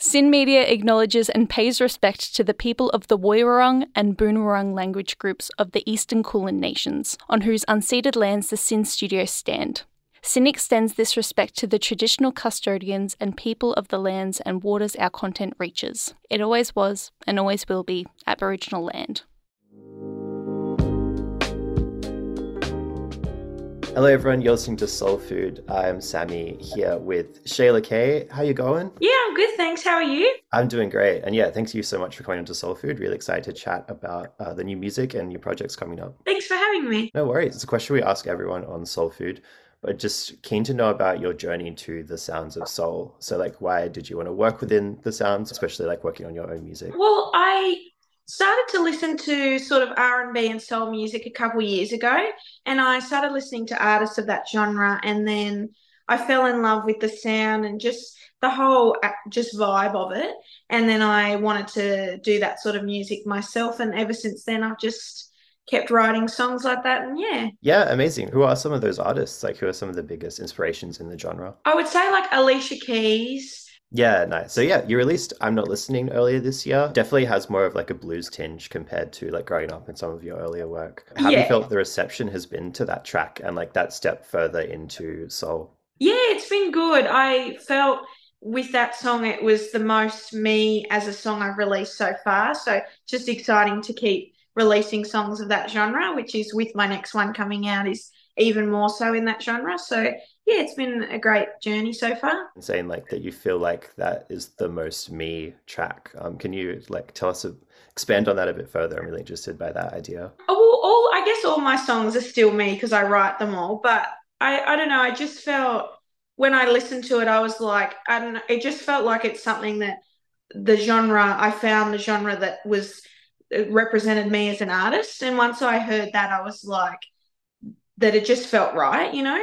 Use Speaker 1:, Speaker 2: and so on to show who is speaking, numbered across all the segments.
Speaker 1: SYN Media acknowledges and pays respect to the people of the Woiwurrung and Boonwurrung language groups of the Eastern Kulin Nations, on whose unceded lands the SYN studios stand. SYN extends this respect to the traditional custodians and people of the lands and waters our content reaches. It always was, and always will be, Aboriginal land.
Speaker 2: Hello, everyone. You're listening to Soul Food. I'm Sammy here with Shayla K. How you going?
Speaker 3: Yeah, I'm good. Thanks. How are you?
Speaker 2: I'm doing great. And yeah, thanks you so much for coming onto Soul Food. Really excited to chat about uh, the new music and new projects coming up.
Speaker 3: Thanks for having me.
Speaker 2: No worries. It's a question we ask everyone on Soul Food, but just keen to know about your journey to the sounds of soul. So, like, why did you want to work within the sounds, especially like working on your own music?
Speaker 3: Well, I started to listen to sort of R&B and soul music a couple years ago and I started listening to artists of that genre and then I fell in love with the sound and just the whole just vibe of it and then I wanted to do that sort of music myself and ever since then I've just kept writing songs like that and yeah.
Speaker 2: Yeah amazing. Who are some of those artists like who are some of the biggest inspirations in the genre?
Speaker 3: I would say like Alicia Keys
Speaker 2: yeah, nice. So yeah, you released I'm Not Listening earlier this year. Definitely has more of like a blues tinge compared to like growing up in some of your earlier work. How yeah. you felt the reception has been to that track and like that step further into soul?
Speaker 3: Yeah, it's been good. I felt with that song it was the most me as a song I've released so far. So just exciting to keep releasing songs of that genre, which is with my next one coming out is even more so in that genre. So yeah, it's been a great journey so far.
Speaker 2: saying like that you feel like that is the most me track. Um, can you like tell us a, expand on that a bit further? I'm really interested by that idea.
Speaker 3: Oh, well, all I guess all my songs are still me because I write them all, but I I don't know. I just felt when I listened to it, I was like, I don't know. It just felt like it's something that the genre I found the genre that was represented me as an artist, and once I heard that, I was like that it just felt right, you know?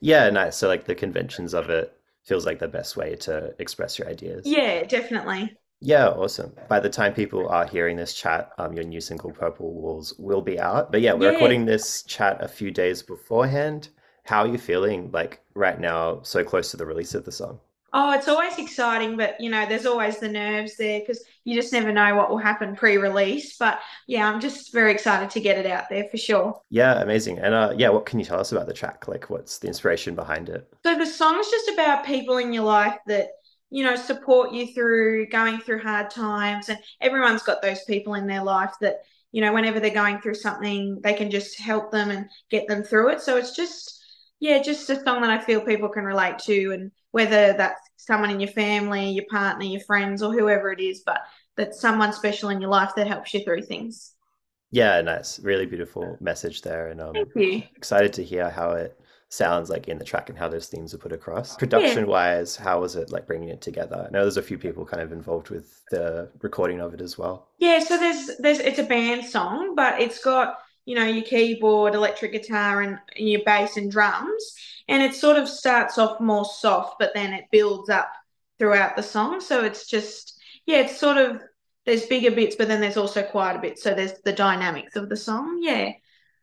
Speaker 2: Yeah, nice. So like the conventions of it feels like the best way to express your ideas.
Speaker 3: Yeah, definitely.
Speaker 2: Yeah, awesome. By the time people are hearing this chat, um, your new single Purple Walls will be out. But yeah, we're yeah. recording this chat a few days beforehand. How are you feeling like right now, so close to the release of the song?
Speaker 3: Oh, it's always exciting, but you know, there's always the nerves there because you just never know what will happen pre-release. But yeah, I'm just very excited to get it out there for sure.
Speaker 2: Yeah, amazing. And uh, yeah, what can you tell us about the track? Like, what's the inspiration behind it?
Speaker 3: So the song is just about people in your life that you know support you through going through hard times, and everyone's got those people in their life that you know whenever they're going through something, they can just help them and get them through it. So it's just yeah, just a song that I feel people can relate to, and whether that's someone in your family, your partner, your friends, or whoever it is, but that's someone special in your life that helps you through things.
Speaker 2: Yeah, nice. Really beautiful message there. And um,
Speaker 3: Thank you.
Speaker 2: excited to hear how it sounds like in the track and how those themes are put across. Production yeah. wise, how was it like bringing it together? I know there's a few people kind of involved with the recording of it as well.
Speaker 3: Yeah, so there's there's it's a band song, but it's got you know your keyboard, electric guitar, and, and your bass and drums and it sort of starts off more soft, but then it builds up throughout the song. So it's just, yeah, it's sort of, there's bigger bits, but then there's also quieter bits. So there's the dynamics of the song. Yeah.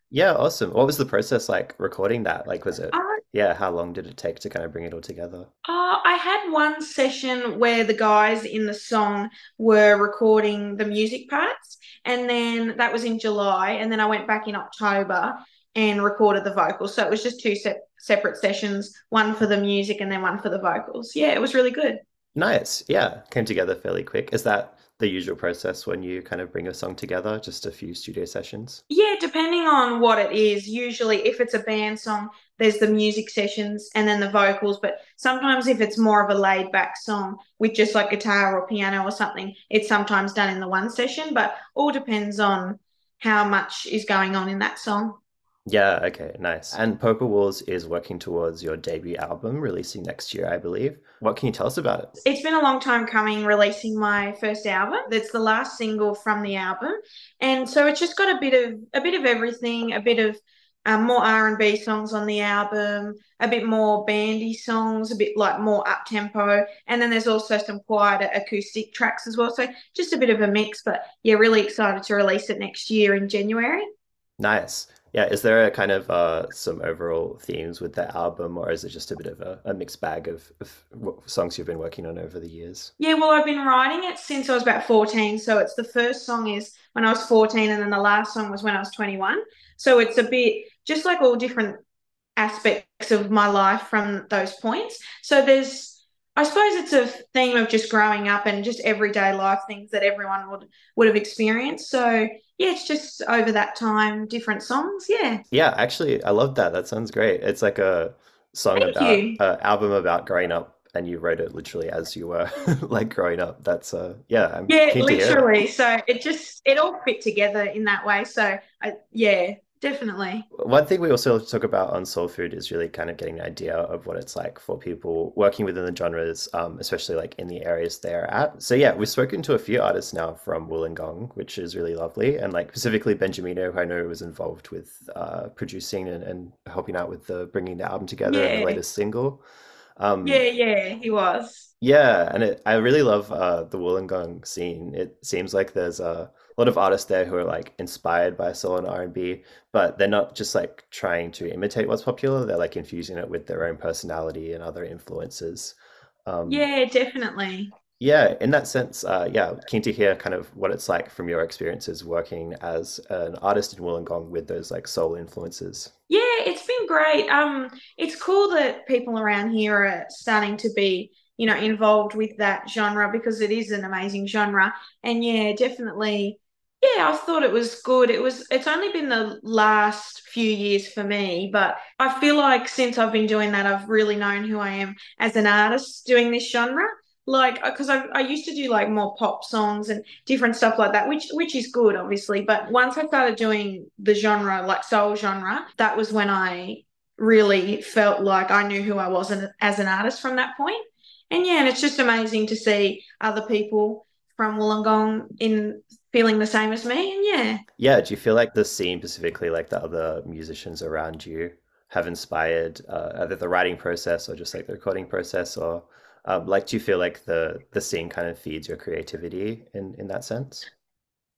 Speaker 2: Yeah, awesome. What was the process like recording that? Like, was it, uh, yeah, how long did it take to kind of bring it all together?
Speaker 3: Uh, I had one session where the guys in the song were recording the music parts, and then that was in July, and then I went back in October and recorded the vocals. So it was just two se- separate sessions, one for the music and then one for the vocals. Yeah, it was really good.
Speaker 2: Nice. Yeah, came together fairly quick. Is that the usual process when you kind of bring a song together, just a few studio sessions?
Speaker 3: Yeah, depending on what it is. Usually, if it's a band song, there's the music sessions and then the vocals. But sometimes, if it's more of a laid back song with just like guitar or piano or something, it's sometimes done in the one session. But all depends on how much is going on in that song.
Speaker 2: Yeah, okay, nice. And Purple Walls is working towards your debut album releasing next year, I believe. What can you tell us about it?
Speaker 3: It's been a long time coming releasing my first album. That's the last single from the album. And so it's just got a bit of a bit of everything, a bit of um, more R&B songs on the album, a bit more bandy songs, a bit like more up tempo, and then there's also some quieter acoustic tracks as well. So just a bit of a mix, but yeah, really excited to release it next year in January.
Speaker 2: Nice. Yeah, is there a kind of uh, some overall themes with the album, or is it just a bit of a, a mixed bag of, of songs you've been working on over the years?
Speaker 3: Yeah, well, I've been writing it since I was about 14. So it's the first song is when I was 14, and then the last song was when I was 21. So it's a bit just like all different aspects of my life from those points. So there's I suppose it's a theme of just growing up and just everyday life things that everyone would would have experienced. So yeah, it's just over that time, different songs. Yeah.
Speaker 2: Yeah, actually, I love that. That sounds great. It's like a song Thank about an album about growing up, and you wrote it literally as you were like growing up. That's uh, yeah. I'm
Speaker 3: yeah, literally. So it just it all fit together in that way. So I, yeah, Definitely.
Speaker 2: One thing we also talk about on Soul Food is really kind of getting an idea of what it's like for people working within the genres, um, especially like in the areas they're at. So yeah, we've spoken to a few artists now from Wollongong, which is really lovely, and like specifically Benjamino, who I know was involved with uh, producing and, and, helping out with the bringing the album together yeah. and the latest single.
Speaker 3: Um, yeah, yeah, he was.
Speaker 2: Yeah, and it, I really love uh, the Wollongong scene. It seems like there's a a lot of artists there who are like inspired by soul and R&B, but they're not just like trying to imitate what's popular. They're like infusing it with their own personality and other influences.
Speaker 3: Um, yeah, definitely.
Speaker 2: Yeah, in that sense, uh, yeah, keen to hear kind of what it's like from your experiences working as an artist in Wollongong with those like soul influences.
Speaker 3: Yeah, it's been great. Um, it's cool that people around here are starting to be you know involved with that genre because it is an amazing genre and yeah definitely yeah, I thought it was good. It was it's only been the last few years for me, but I feel like since I've been doing that I've really known who I am as an artist doing this genre. Like uh, because I I used to do like more pop songs and different stuff like that, which which is good obviously, but once I started doing the genre like soul genre, that was when I really felt like I knew who I was as an artist from that point. And yeah, and it's just amazing to see other people from Wollongong in feeling the same as me. And yeah.
Speaker 2: Yeah. Do you feel like the scene, specifically, like the other musicians around you, have inspired uh, either the writing process or just like the recording process, or um, like do you feel like the the scene kind of feeds your creativity in in that sense?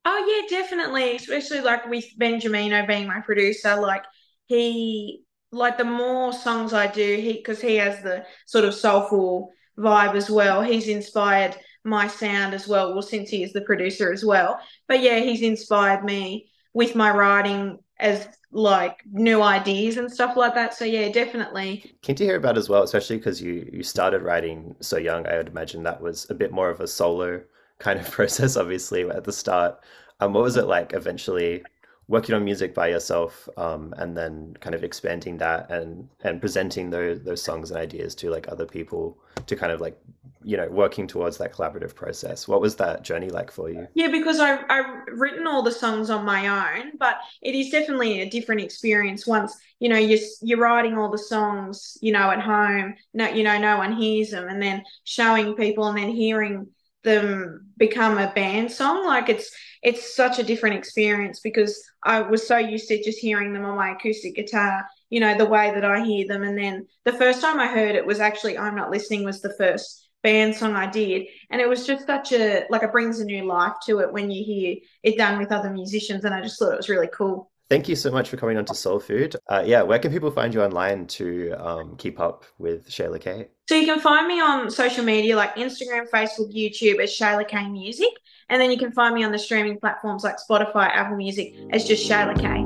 Speaker 3: Oh yeah, definitely. Especially like with Benjamino being my producer, like he like the more songs I do, he because he has the sort of soulful vibe as well. He's inspired my sound as well. Well, since he is the producer as well. But yeah, he's inspired me with my writing as like new ideas and stuff like that. So yeah, definitely.
Speaker 2: Keen to hear about as well, especially because you you started writing so young. I would imagine that was a bit more of a solo kind of process, obviously at the start. Um, what was it like eventually working on music by yourself um, and then kind of expanding that and and presenting those those songs and ideas to like other people to kind of like you know working towards that collaborative process. What was that journey like for you?
Speaker 3: Yeah because I, i've written all the songs on my own but it is definitely a different experience once you know you're, you're writing all the songs you know at home no you know no one hears them and then showing people and then hearing them become a band song like it's it's such a different experience because i was so used to just hearing them on my acoustic guitar you know the way that i hear them and then the first time i heard it was actually i'm not listening was the first band song i did and it was just such a like it brings a new life to it when you hear it done with other musicians and i just thought it was really cool
Speaker 2: Thank you so much for coming on to Soul Food. Uh, yeah, where can people find you online to um, keep up with Shayla K?
Speaker 3: So you can find me on social media like Instagram, Facebook, YouTube as Shayla K Music. And then you can find me on the streaming platforms like Spotify, Apple Music as just Shayla K.